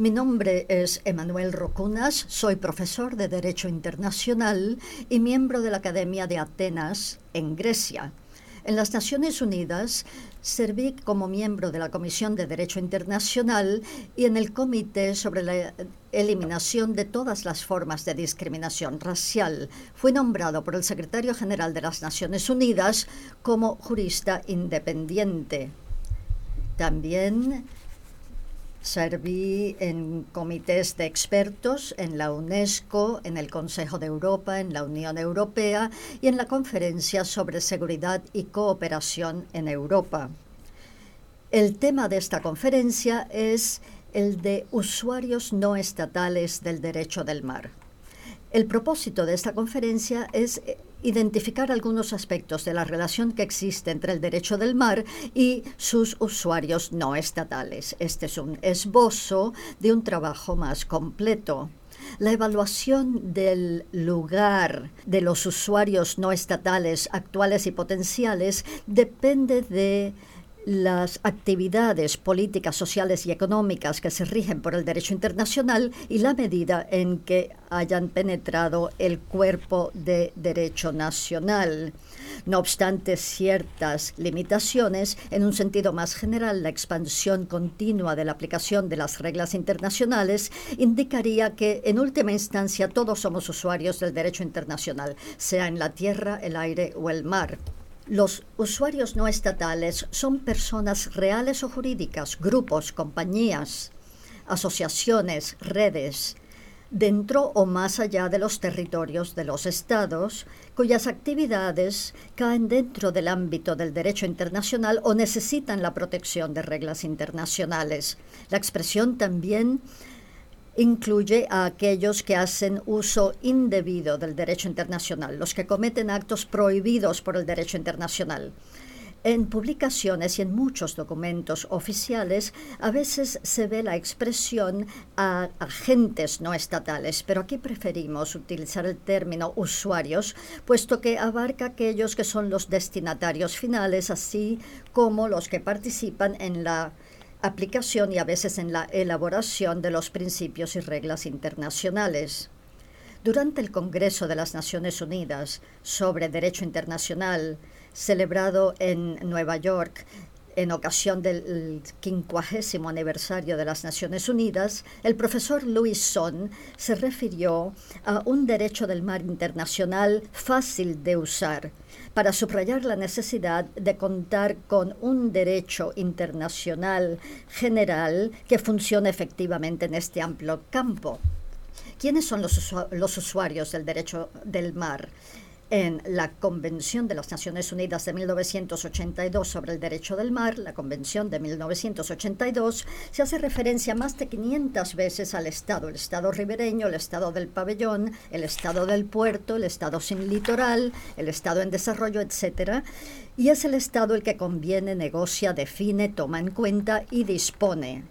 Mi nombre es Emanuel Rocunas, soy profesor de Derecho Internacional y miembro de la Academia de Atenas en Grecia. En las Naciones Unidas serví como miembro de la Comisión de Derecho Internacional y en el Comité sobre la Eliminación de todas las formas de discriminación racial. Fui nombrado por el Secretario General de las Naciones Unidas como jurista independiente. También Serví en comités de expertos en la UNESCO, en el Consejo de Europa, en la Unión Europea y en la Conferencia sobre Seguridad y Cooperación en Europa. El tema de esta conferencia es el de usuarios no estatales del derecho del mar. El propósito de esta conferencia es identificar algunos aspectos de la relación que existe entre el derecho del mar y sus usuarios no estatales. Este es un esbozo de un trabajo más completo. La evaluación del lugar de los usuarios no estatales actuales y potenciales depende de las actividades políticas, sociales y económicas que se rigen por el derecho internacional y la medida en que hayan penetrado el cuerpo de derecho nacional. No obstante ciertas limitaciones, en un sentido más general, la expansión continua de la aplicación de las reglas internacionales indicaría que, en última instancia, todos somos usuarios del derecho internacional, sea en la tierra, el aire o el mar. Los usuarios no estatales son personas reales o jurídicas, grupos, compañías, asociaciones, redes, dentro o más allá de los territorios de los estados, cuyas actividades caen dentro del ámbito del derecho internacional o necesitan la protección de reglas internacionales. La expresión también incluye a aquellos que hacen uso indebido del derecho internacional, los que cometen actos prohibidos por el derecho internacional. En publicaciones y en muchos documentos oficiales a veces se ve la expresión a agentes no estatales, pero aquí preferimos utilizar el término usuarios, puesto que abarca aquellos que son los destinatarios finales, así como los que participan en la aplicación y a veces en la elaboración de los principios y reglas internacionales. Durante el Congreso de las Naciones Unidas sobre Derecho Internacional, celebrado en Nueva York en ocasión del quincuagésimo aniversario de las Naciones Unidas, el profesor Louis Son se refirió a un derecho del mar internacional fácil de usar para subrayar la necesidad de contar con un derecho internacional general que funcione efectivamente en este amplio campo. ¿Quiénes son los, usuarios del derecho del mar? En la Convención de las Naciones Unidas de 1982 sobre el Derecho del Mar, la Convención de 1982, se hace referencia más de 500 veces al Estado, el Estado ribereño, el Estado del pabellón, el Estado del puerto, el Estado sin litoral, el Estado en desarrollo, etc. Y es el Estado el que conviene, negocia, define, toma en cuenta y dispone.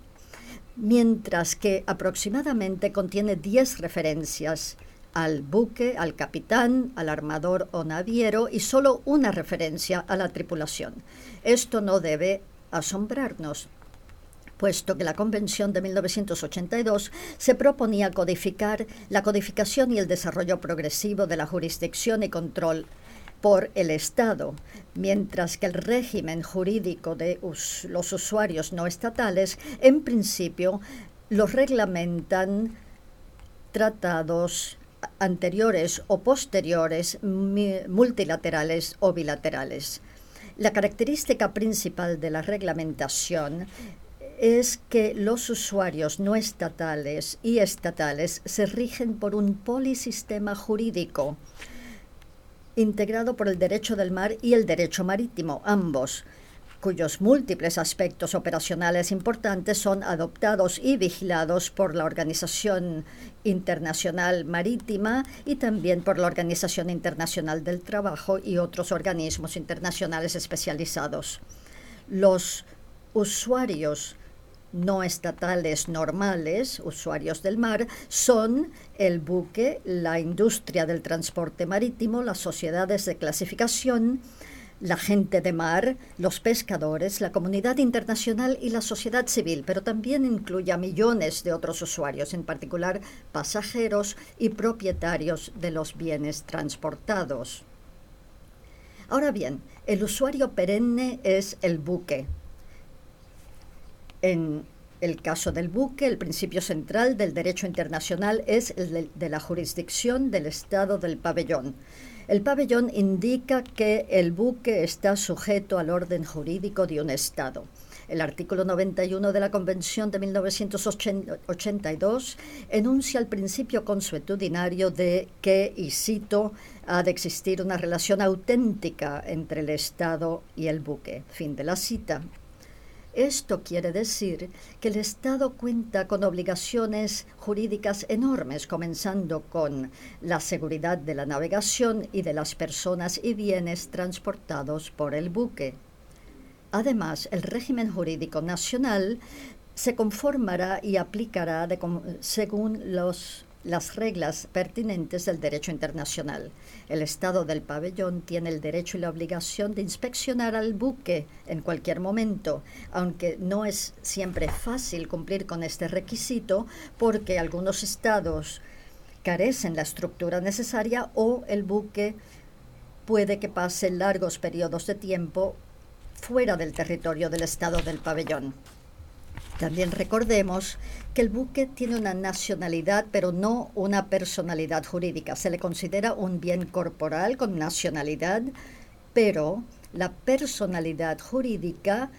Mientras que aproximadamente contiene 10 referencias al buque, al capitán, al armador o naviero y solo una referencia a la tripulación. Esto no debe asombrarnos, puesto que la Convención de 1982 se proponía codificar la codificación y el desarrollo progresivo de la jurisdicción y control por el Estado, mientras que el régimen jurídico de los usuarios no estatales, en principio, los reglamentan tratados anteriores o posteriores, multilaterales o bilaterales. La característica principal de la reglamentación es que los usuarios no estatales y estatales se rigen por un polisistema jurídico integrado por el derecho del mar y el derecho marítimo, ambos, cuyos múltiples aspectos operacionales importantes son adoptados y vigilados por la Organización Internacional Marítima y también por la Organización Internacional del Trabajo y otros organismos internacionales especializados. Los usuarios no estatales normales, usuarios del mar, son el buque, la industria del transporte marítimo, las sociedades de clasificación, la gente de mar, los pescadores, la comunidad internacional y la sociedad civil, pero también incluye a millones de otros usuarios, en particular pasajeros y propietarios de los bienes transportados. Ahora bien, el usuario perenne es el buque. En el caso del buque, el principio central del derecho internacional es el de, la jurisdicción del Estado del pabellón. El pabellón indica que el buque está sujeto al orden jurídico de un Estado. El artículo 91 de la Convención de 1982 enuncia el principio consuetudinario de que, y cito, ha de existir una relación auténtica entre el Estado y el buque. Fin de la cita. Esto quiere decir que el Estado cuenta con obligaciones jurídicas enormes, comenzando con la seguridad de la navegación y de las personas y bienes transportados por el buque. Además, el régimen jurídico nacional se conformará y aplicará según los las reglas pertinentes del derecho internacional. El Estado del pabellón tiene el derecho y la obligación de inspeccionar al buque en cualquier momento, aunque no es siempre fácil cumplir con este requisito porque algunos estados carecen la estructura necesaria o el buque puede que pase largos periodos de tiempo fuera del territorio del Estado del pabellón. También recordemos que el buque tiene una nacionalidad, pero no una personalidad jurídica. Se le considera un bien corporal con nacionalidad, pero la personalidad jurídica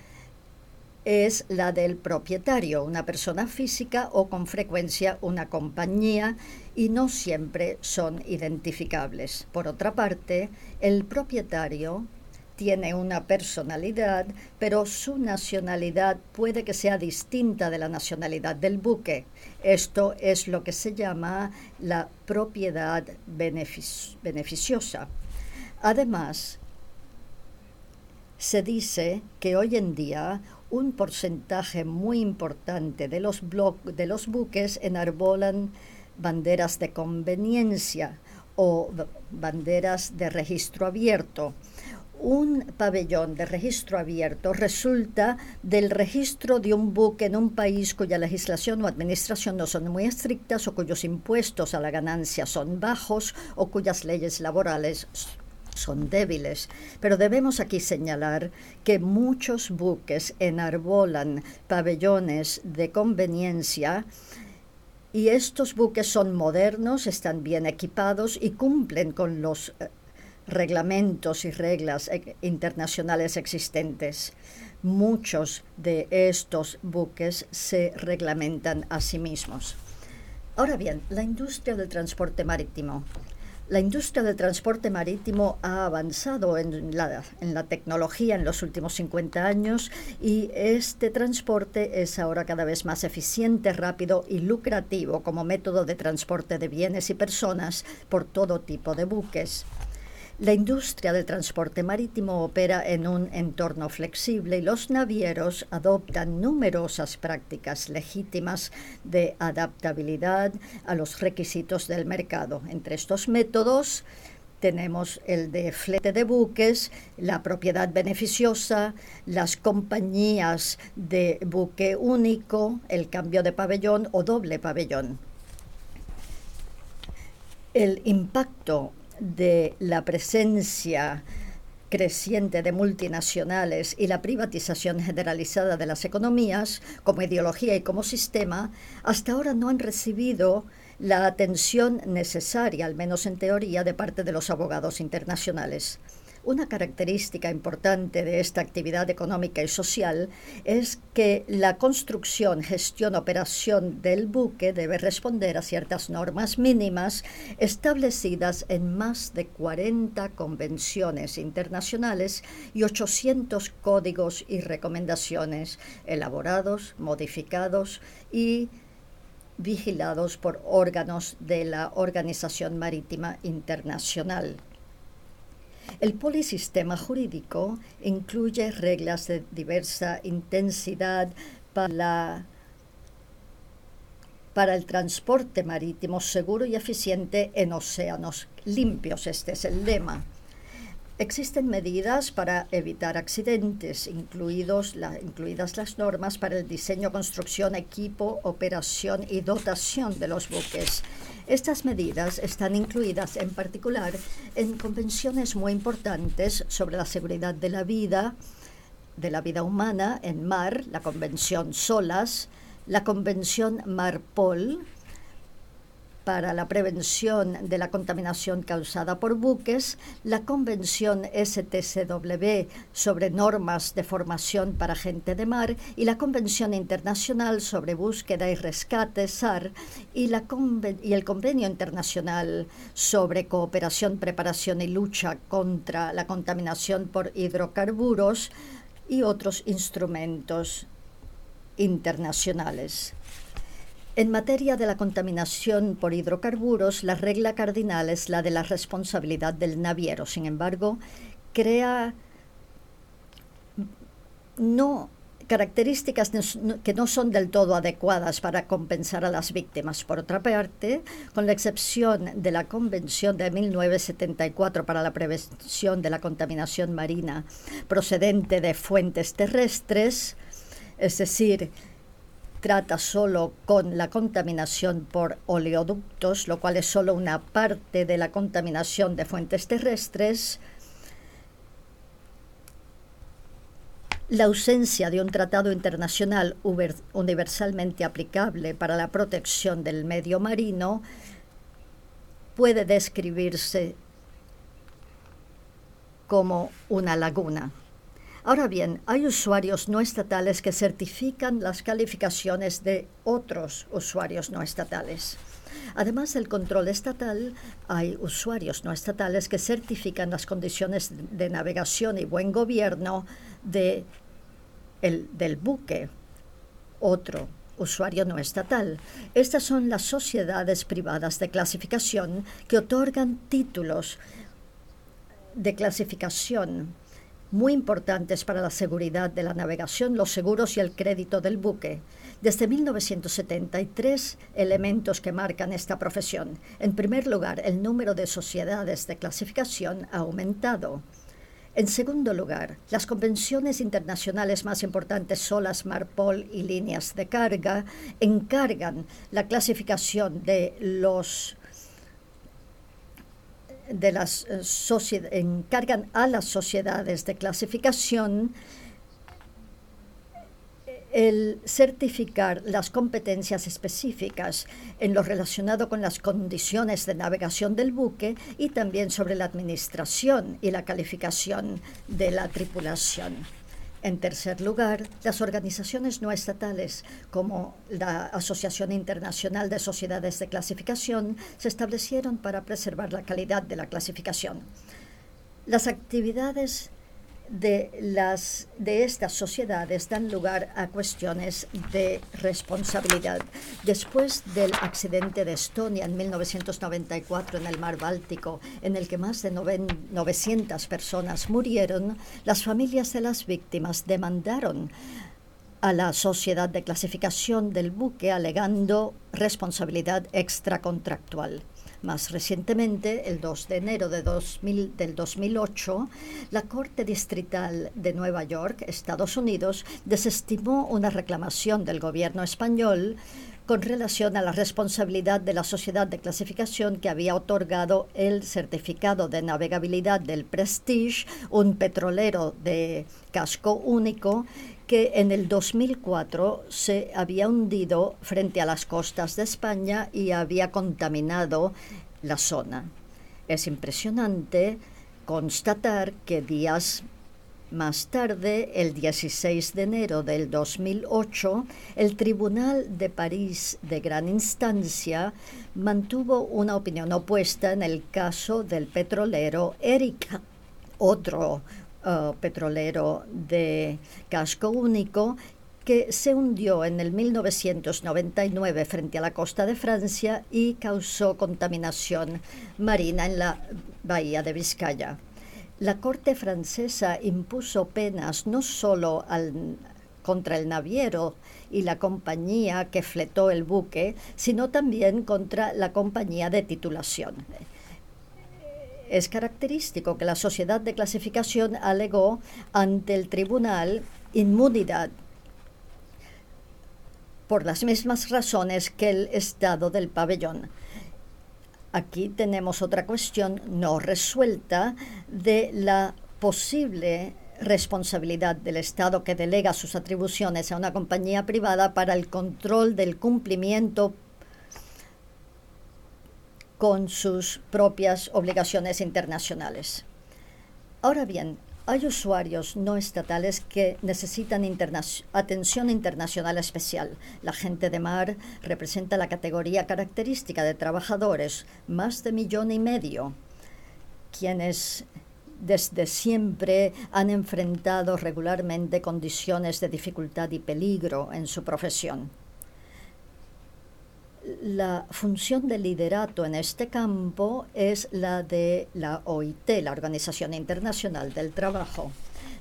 es la del propietario, una persona física o con frecuencia una compañía y no siempre son identificables. Por otra parte, el propietario tiene una personalidad, pero su nacionalidad puede que sea distinta de la nacionalidad del buque. Esto es lo que se llama la propiedad beneficiosa. Además, se dice que hoy en día un porcentaje muy importante de los, buques enarbolan banderas de conveniencia o banderas de registro abierto un pabellón de registro abierto resulta del registro de un buque en un país cuya legislación o administración no son muy estrictas o cuyos impuestos a la ganancia son bajos o cuyas leyes laborales son débiles. Pero debemos aquí señalar que muchos buques enarbolan pabellones de conveniencia y estos buques son modernos, están bien equipados y cumplen con los eh, reglamentos y reglas e, internacionales existentes. Muchos de estos buques se reglamentan a sí mismos. Ahora bien, la industria del transporte marítimo. La industria del transporte marítimo ha avanzado en la, en la, tecnología en los últimos 50 años y este transporte es ahora cada vez más eficiente, rápido y lucrativo como método de transporte de bienes y personas por todo tipo de buques. La industria del transporte marítimo opera en un entorno flexible y los navieros adoptan numerosas prácticas legítimas de adaptabilidad a los requisitos del mercado. Entre estos métodos tenemos el de flete de buques, la propiedad beneficiosa, las compañías de buque único, el cambio de pabellón o doble pabellón. El impacto de la presencia creciente de multinacionales y la privatización generalizada de las economías como ideología y como sistema, hasta ahora no han recibido la atención necesaria, al menos en teoría, de parte de los abogados internacionales. Una característica importante de esta actividad económica y social es que la construcción, gestión, operación del buque debe responder a ciertas normas mínimas establecidas en más de 40 convenciones internacionales y 800 códigos y recomendaciones elaborados, modificados y vigilados por órganos de la Organización Marítima Internacional. El polisistema jurídico incluye reglas de diversa intensidad para, para el transporte marítimo seguro y eficiente en océanos limpios. Este es el lema. Existen medidas para evitar accidentes, incluidas las normas para el diseño, construcción, equipo, operación y dotación de los buques. Estas medidas están incluidas en particular en convenciones muy importantes sobre la seguridad de la vida, de la vida humana en mar, la Convención SOLAS, la Convención MARPOL, para la prevención de la contaminación causada por buques, la Convención STCW sobre normas de formación para gente de mar y la Convención Internacional sobre búsqueda y rescate SAR y, y el Convenio Internacional sobre cooperación, preparación y lucha contra la contaminación por hidrocarburos y otros instrumentos internacionales. En materia de la contaminación por hidrocarburos, la regla cardinal es la de la responsabilidad del naviero. Sin embargo, crea no características que no son del todo adecuadas para compensar a las víctimas. Por otra parte, con la excepción de la Convención de 1974 para la prevención de la contaminación marina procedente de fuentes terrestres, es decir, trata solo con la contaminación por oleoductos, lo cual es solo una parte de la contaminación de fuentes terrestres, la ausencia de un tratado internacional universalmente aplicable para la protección del medio marino puede describirse como una laguna. Ahora bien, hay usuarios no estatales que certifican las calificaciones de otros usuarios no estatales. Además del control estatal, hay usuarios no estatales que certifican las condiciones de navegación y buen gobierno de el, del buque, otro usuario no estatal. Estas son las sociedades privadas de clasificación que otorgan títulos de clasificación muy importantes para la seguridad de la navegación, los seguros y el crédito del buque. Desde 1973, elementos que marcan esta profesión. En primer lugar, el número de sociedades de clasificación ha aumentado. En segundo lugar, las convenciones internacionales más importantes, SOLAS, MARPOL y líneas de carga, encargan la clasificación de los de las eh, encargan a las sociedades de clasificación el certificar las competencias específicas en lo relacionado con las condiciones de navegación del buque y también sobre la administración y la calificación de la tripulación. En tercer lugar, las organizaciones no estatales, como la Asociación Internacional de Sociedades de Clasificación, se establecieron para preservar la calidad de la clasificación. Las actividades de, las, de estas sociedades dan lugar a cuestiones de responsabilidad. Después del accidente de Estonia en 1994 en el mar Báltico, en el que más de 900 personas murieron, las familias de las víctimas demandaron a la sociedad de clasificación del buque alegando responsabilidad extracontractual. Más recientemente, el 2 de enero de 2000, del 2008, la Corte Distrital de Nueva York, Estados Unidos, desestimó una reclamación del gobierno español con relación a la responsabilidad de la sociedad de clasificación que había otorgado el certificado de navegabilidad del Prestige, un petrolero de casco único que en el 2004 se había hundido frente a las costas de España y había contaminado la zona. Es impresionante constatar que días más tarde, el 16 de enero del 2008, el Tribunal de París de Gran Instancia mantuvo una opinión opuesta en el caso del petrolero Erika, otro uh, petrolero de casco único que se hundió en el 1999 frente a la costa de Francia y causó contaminación marina en la bahía de Vizcaya. La Corte francesa impuso penas no solo contra el naviero y la compañía que fletó el buque, sino también contra la compañía de titulación. Es característico que la sociedad de clasificación alegó ante el tribunal inmunidad por las mismas razones que el estado del pabellón. Aquí tenemos otra cuestión no resuelta de la posible responsabilidad del Estado que delega sus atribuciones a una compañía privada para el control del cumplimiento con sus propias obligaciones internacionales. Ahora bien, hay usuarios no estatales que necesitan atención internacional especial. La gente de mar representa la categoría característica de trabajadores, más de millón y medio, quienes desde siempre han enfrentado regularmente condiciones de dificultad y peligro en su profesión la función de liderato en este campo es la de la OIT, la Organización Internacional del Trabajo.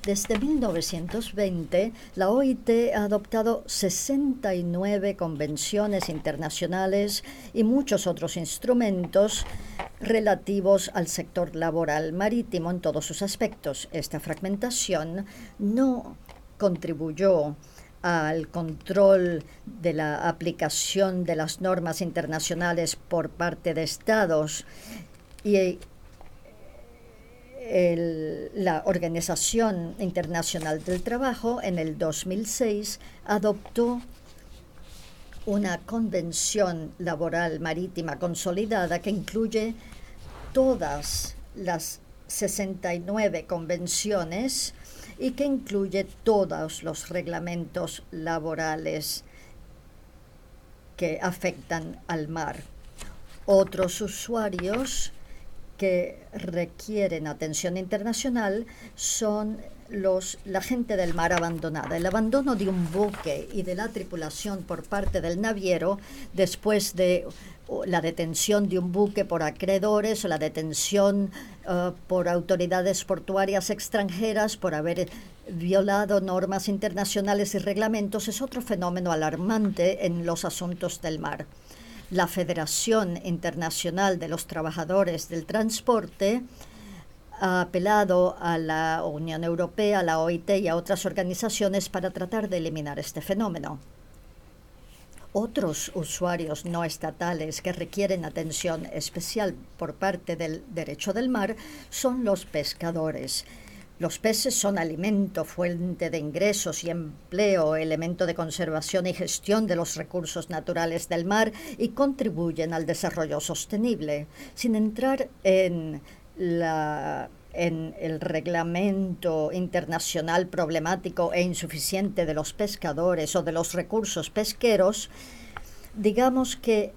Desde 1920, la OIT ha adoptado 69 convenciones internacionales y muchos otros instrumentos relativos al sector laboral marítimo en todos sus aspectos. Esta fragmentación no contribuyó al control de la aplicación de las normas internacionales por parte de Estados y la Organización Internacional del Trabajo en el 2006 adoptó una convención laboral marítima consolidada que incluye todas las 69 convenciones y que incluye todos los reglamentos laborales que afectan al mar. Otros usuarios que requieren atención internacional son los, la gente del mar abandonada. El abandono de un buque y de la tripulación por parte del naviero después de la detención de un buque por acreedores o la detención uh, por autoridades portuarias extranjeras por haber violado normas internacionales y reglamentos es otro fenómeno alarmante en los asuntos del mar. La Federación Internacional de los Trabajadores del Transporte ha apelado a la Unión Europea, a la OIT y a otras organizaciones para tratar de eliminar este fenómeno. Otros usuarios no estatales que requieren atención especial por parte del derecho del mar son los pescadores. Los peces son alimento, fuente de ingresos y empleo, elemento de conservación y gestión de los recursos naturales del mar y contribuyen al desarrollo sostenible. Sin entrar en en el reglamento internacional problemático e insuficiente de los pescadores o de los recursos pesqueros, digamos que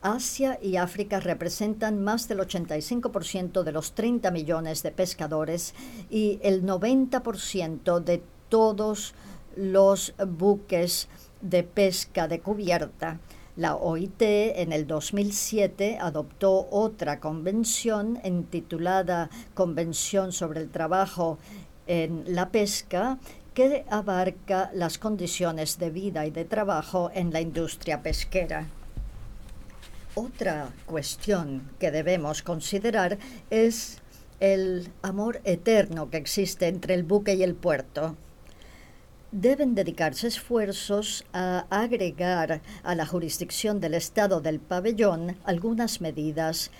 Asia y África representan más del 85% de los 30 millones de pescadores y el 90% de todos los buques de pesca de cubierta. La OIT en el 2007 adoptó otra convención intitulada Convención sobre el Trabajo en la Pesca que abarca las condiciones de vida y de trabajo en la industria pesquera. Otra cuestión que debemos considerar es el amor eterno que existe entre el buque y el puerto deben dedicarse esfuerzos a agregar a la jurisdicción del Estado del pabellón algunas medidas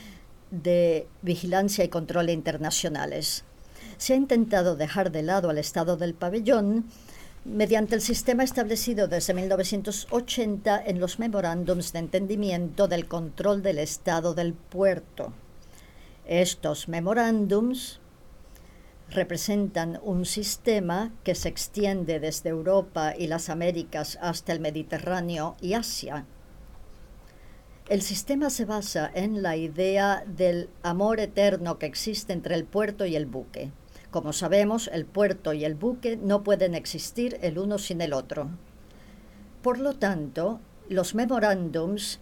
de vigilancia y control internacionales. Se ha intentado dejar de lado al Estado del pabellón mediante el sistema establecido desde 1980 en los memorándums de entendimiento del control del Estado del puerto. Estos memorándums representan un sistema que se extiende desde Europa y las Américas hasta el Mediterráneo y Asia. El sistema se basa en la idea del amor eterno que existe entre el puerto y el buque. Como sabemos, el puerto y el buque no pueden existir el uno sin el otro. Por lo tanto, los memorándums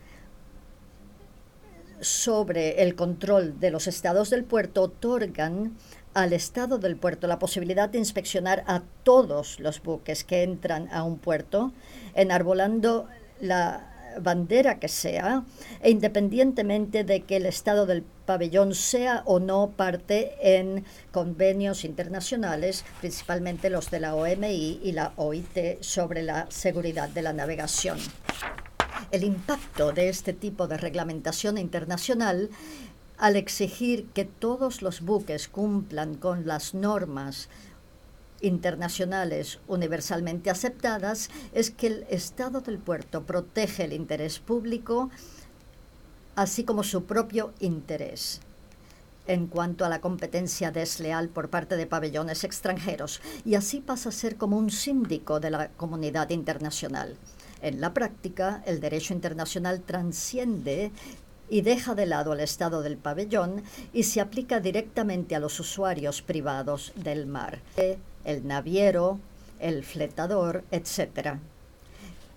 sobre el control de los estados del puerto otorgan al Estado del puerto la posibilidad de inspeccionar a todos los buques que entran a un puerto, enarbolando la bandera que sea, e independientemente de que el Estado del pabellón sea o no parte en convenios internacionales, principalmente los de la OMI y la OIT sobre la seguridad de la navegación. El impacto de este tipo de reglamentación internacional al exigir que todos los buques cumplan con las normas internacionales universalmente aceptadas es que el Estado del puerto protege el interés público así como su propio interés en cuanto a la competencia desleal por parte de pabellones extranjeros y así pasa a ser como un síndico de la comunidad internacional. En la práctica, el derecho internacional transciende y deja de lado al estado del pabellón y se aplica directamente a los usuarios privados del mar, el naviero, el fletador, etc.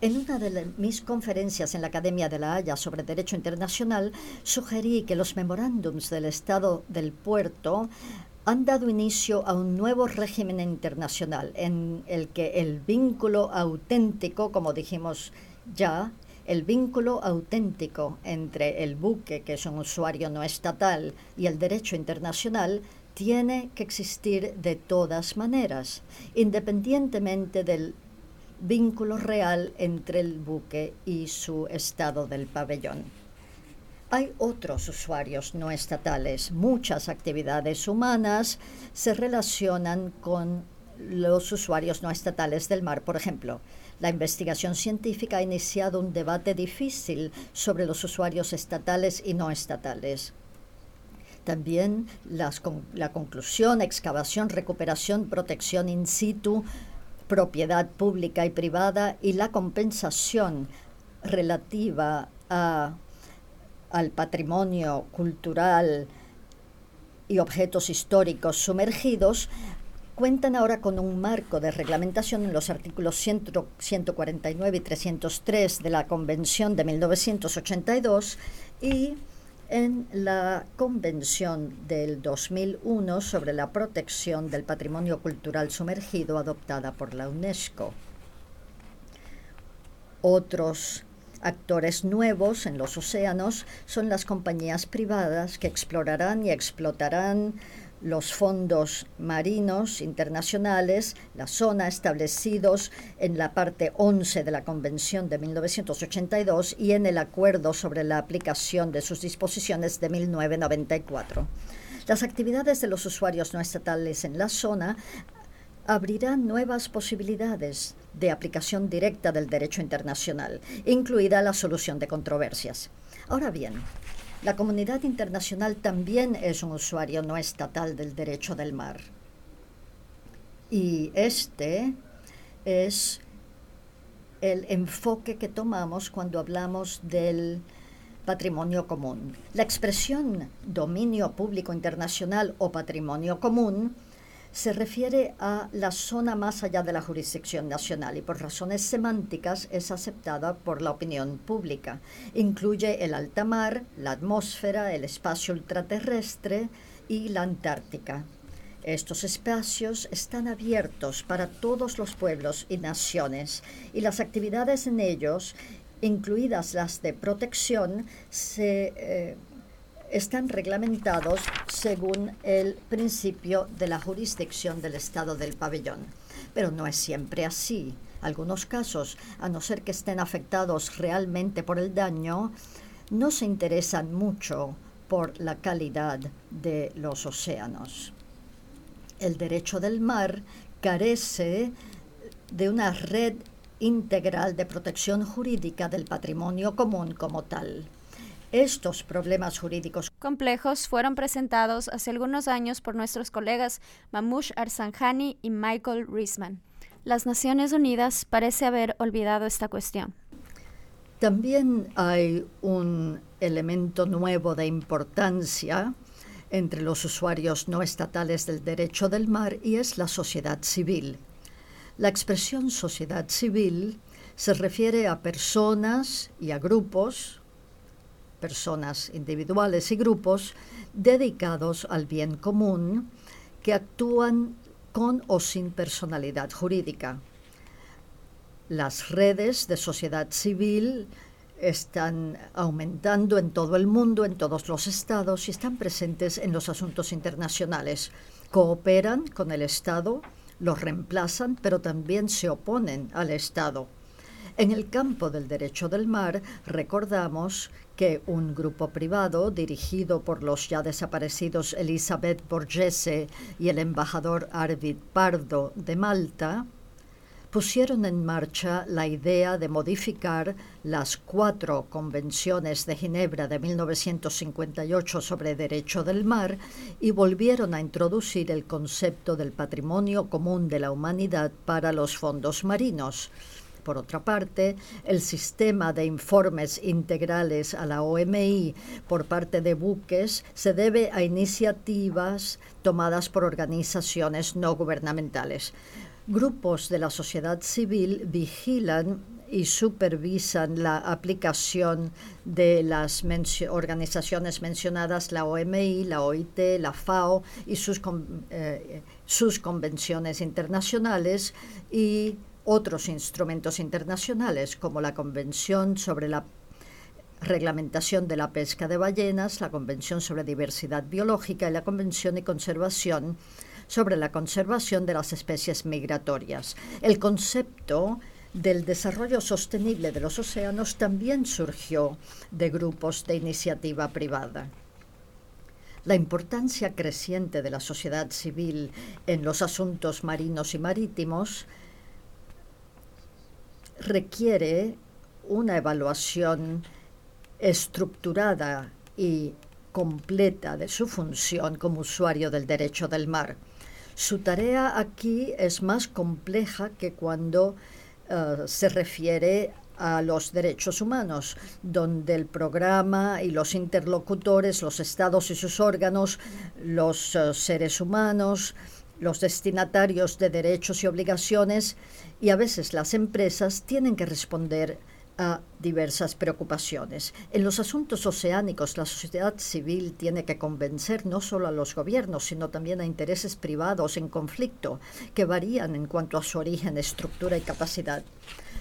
En una de mis conferencias en la Academia de la Haya sobre Derecho Internacional, sugerí que los memorándums del Estado del Puerto han dado inicio a un nuevo régimen internacional en el que el vínculo auténtico, como dijimos ya, el vínculo auténtico entre el buque, que es un usuario no estatal, y el derecho internacional tiene que existir de todas maneras, independientemente del vínculo real entre el buque y su estado del pabellón. Hay otros usuarios no estatales. Muchas actividades humanas se relacionan con los usuarios no estatales del mar. Por ejemplo, la investigación científica ha iniciado un debate difícil sobre los usuarios estatales y no estatales. También la conclusión, excavación, recuperación, protección in situ, propiedad pública y privada y la compensación relativa al patrimonio cultural y objetos históricos sumergidos, cuentan ahora con un marco de reglamentación en los artículos 149 y 303 de la Convención de 1982 y en la Convención del 2001 sobre la protección del patrimonio cultural sumergido adoptada por la UNESCO. Otros Actores nuevos en los océanos son las compañías privadas que explorarán y explotarán los fondos marinos internacionales, la zona establecidos en la parte 11 de la Convención de 1982 y en el acuerdo sobre la aplicación de sus disposiciones de 1994. Las actividades de los usuarios no estatales en la zona abrirán nuevas posibilidades de aplicación directa del derecho internacional, incluida la solución de controversias. Ahora bien, la comunidad internacional también es un usuario no estatal del derecho del mar. Y este es el enfoque que tomamos cuando hablamos del patrimonio común. La expresión dominio público internacional o patrimonio común se refiere a la zona más allá de la jurisdicción nacional y por razones semánticas es aceptada por la opinión pública. Incluye el alta mar, la atmósfera, el espacio ultraterrestre y la Antártica. Estos espacios están abiertos para todos los pueblos y naciones y las actividades en ellos, incluidas las de protección, se eh, están reglamentados según el principio de la jurisdicción del Estado del pabellón. Pero no es siempre así. Algunos casos, a no ser que estén afectados realmente por el daño, no se interesan mucho por la calidad de los océanos. El derecho del mar carece de una red integral de protección jurídica del patrimonio común como tal. Estos problemas jurídicos complejos fueron presentados hace algunos años por nuestros colegas Mamouche Arsanjani y Michael Riesman. Las Naciones Unidas parece haber olvidado esta cuestión. También hay un elemento nuevo de importancia entre los usuarios no estatales del derecho del mar y es la sociedad civil. La expresión sociedad civil se refiere a personas y a grupos personas individuales y grupos dedicados al bien común que actúan con o sin personalidad jurídica. Las redes de sociedad civil están aumentando en todo el mundo, en todos los estados y están presentes en los asuntos internacionales. Cooperan con el Estado, los reemplazan, pero también se oponen al Estado. En el campo del derecho del mar, recordamos que un grupo privado dirigido por los ya desaparecidos Elizabeth Borgese y el embajador Arvid Pardo de Malta, pusieron en marcha la idea de modificar las cuatro convenciones de Ginebra de 1958 sobre derecho del mar y volvieron a introducir el concepto del patrimonio común de la humanidad para los fondos marinos. Por otra parte, el sistema de informes integrales a la OMI por parte de buques se debe a iniciativas tomadas por organizaciones no gubernamentales. Grupos de la sociedad civil vigilan y supervisan la aplicación de las organizaciones mencionadas, la OMI, la OIT, la FAO y sus, eh, sus convenciones internacionales y otros instrumentos internacionales como la Convención sobre la reglamentación de la pesca de ballenas, la Convención sobre diversidad biológica y la Convención de conservación sobre la conservación de las especies migratorias. El concepto del desarrollo sostenible de los océanos también surgió de grupos de iniciativa privada. La importancia creciente de la sociedad civil en los asuntos marinos y marítimos requiere una evaluación estructurada y completa de su función como usuario del derecho del mar. Su tarea aquí es más compleja que cuando eh, se refiere a los derechos humanos, donde el programa y los interlocutores, los estados y sus órganos, los eh, seres humanos, los destinatarios de derechos y obligaciones y a veces las empresas tienen que responder a diversas preocupaciones. En los asuntos oceánicos, la sociedad civil tiene que convencer no solo a los gobiernos, sino también a intereses privados en conflicto, que varían en cuanto a su origen, estructura y capacidad.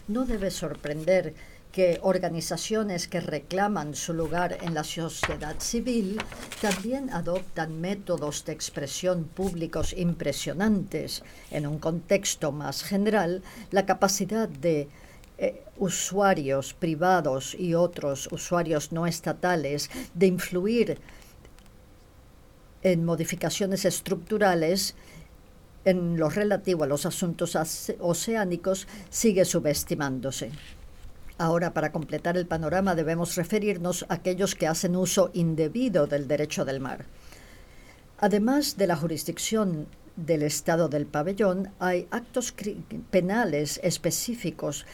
No debe sorprender que organizaciones que reclaman su lugar en la sociedad civil también adoptan métodos de expresión públicos impresionantes. En un contexto más general, la capacidad de eh, usuarios privados y otros usuarios no estatales de influir en modificaciones estructurales en lo relativo a los asuntos oceánicos sigue subestimándose. Ahora, para completar el panorama, debemos referirnos a aquellos que hacen uso indebido del derecho del mar. Además de la jurisdicción del Estado del pabellón, hay actos penales específicos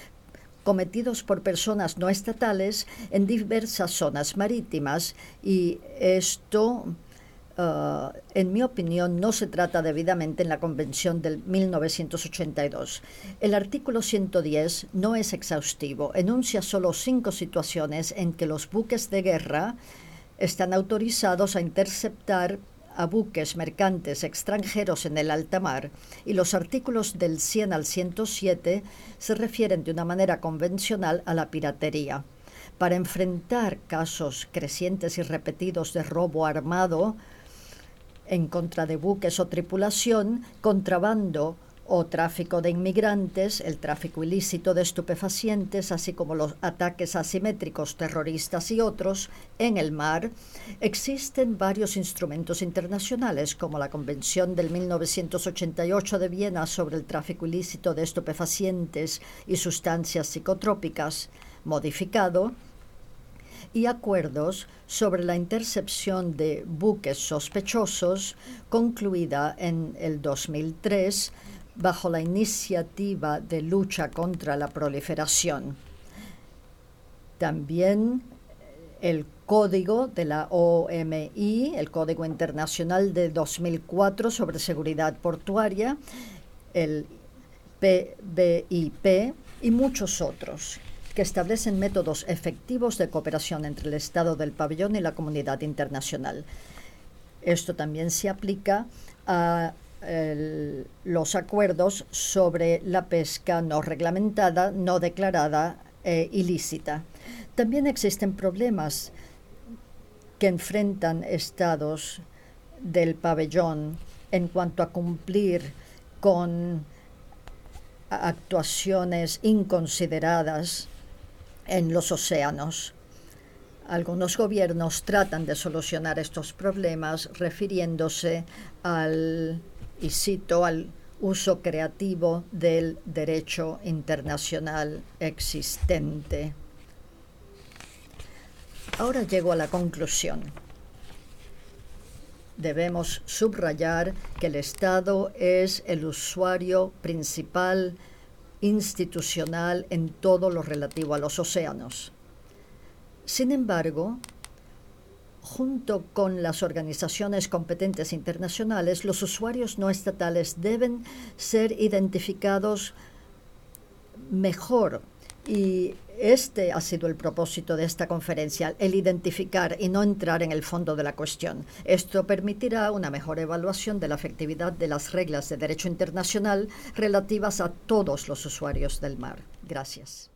cometidos por personas no estatales en diversas zonas marítimas y esto Uh, en mi opinión, no se trata debidamente en la Convención del 1982. El artículo 110 no es exhaustivo, enuncia solo cinco situaciones en que los buques de guerra están autorizados a interceptar a buques mercantes extranjeros en el alta mar y los artículos del 100 al 107 se refieren de una manera convencional a la piratería. Para enfrentar casos crecientes y repetidos de robo armado, en contra de buques o tripulación, contrabando o tráfico de inmigrantes, el tráfico ilícito de estupefacientes, así como los ataques asimétricos terroristas y otros en el mar, existen varios instrumentos internacionales como la Convención del 1988 de Viena sobre el tráfico ilícito de estupefacientes y sustancias psicotrópicas, modificado, y acuerdos sobre la intercepción de buques sospechosos, concluida en el 2003 bajo la iniciativa de lucha contra la proliferación. También el código de la OMI, el Código Internacional de 2004 sobre Seguridad Portuaria, el PBIP y muchos otros que establecen métodos efectivos de cooperación entre el Estado del pabellón y la comunidad internacional. Esto también se aplica a los acuerdos sobre la pesca no reglamentada, no declarada e ilícita. También existen problemas que enfrentan estados del pabellón en cuanto a cumplir con actuaciones inconsideradas en los océanos. Algunos gobiernos tratan de solucionar estos problemas refiriéndose al, y cito, al uso creativo del derecho internacional existente. Ahora llego a la conclusión. Debemos subrayar que el Estado es el usuario principal institucional en todo lo relativo a los océanos. Sin embargo, junto con las organizaciones competentes internacionales, los usuarios no estatales deben ser identificados mejor y este ha sido el propósito de esta conferencia, el identificar y no entrar en el fondo de la cuestión. Esto permitirá una mejor evaluación de la efectividad de las reglas de derecho internacional relativas a todos los usuarios del mar. Gracias.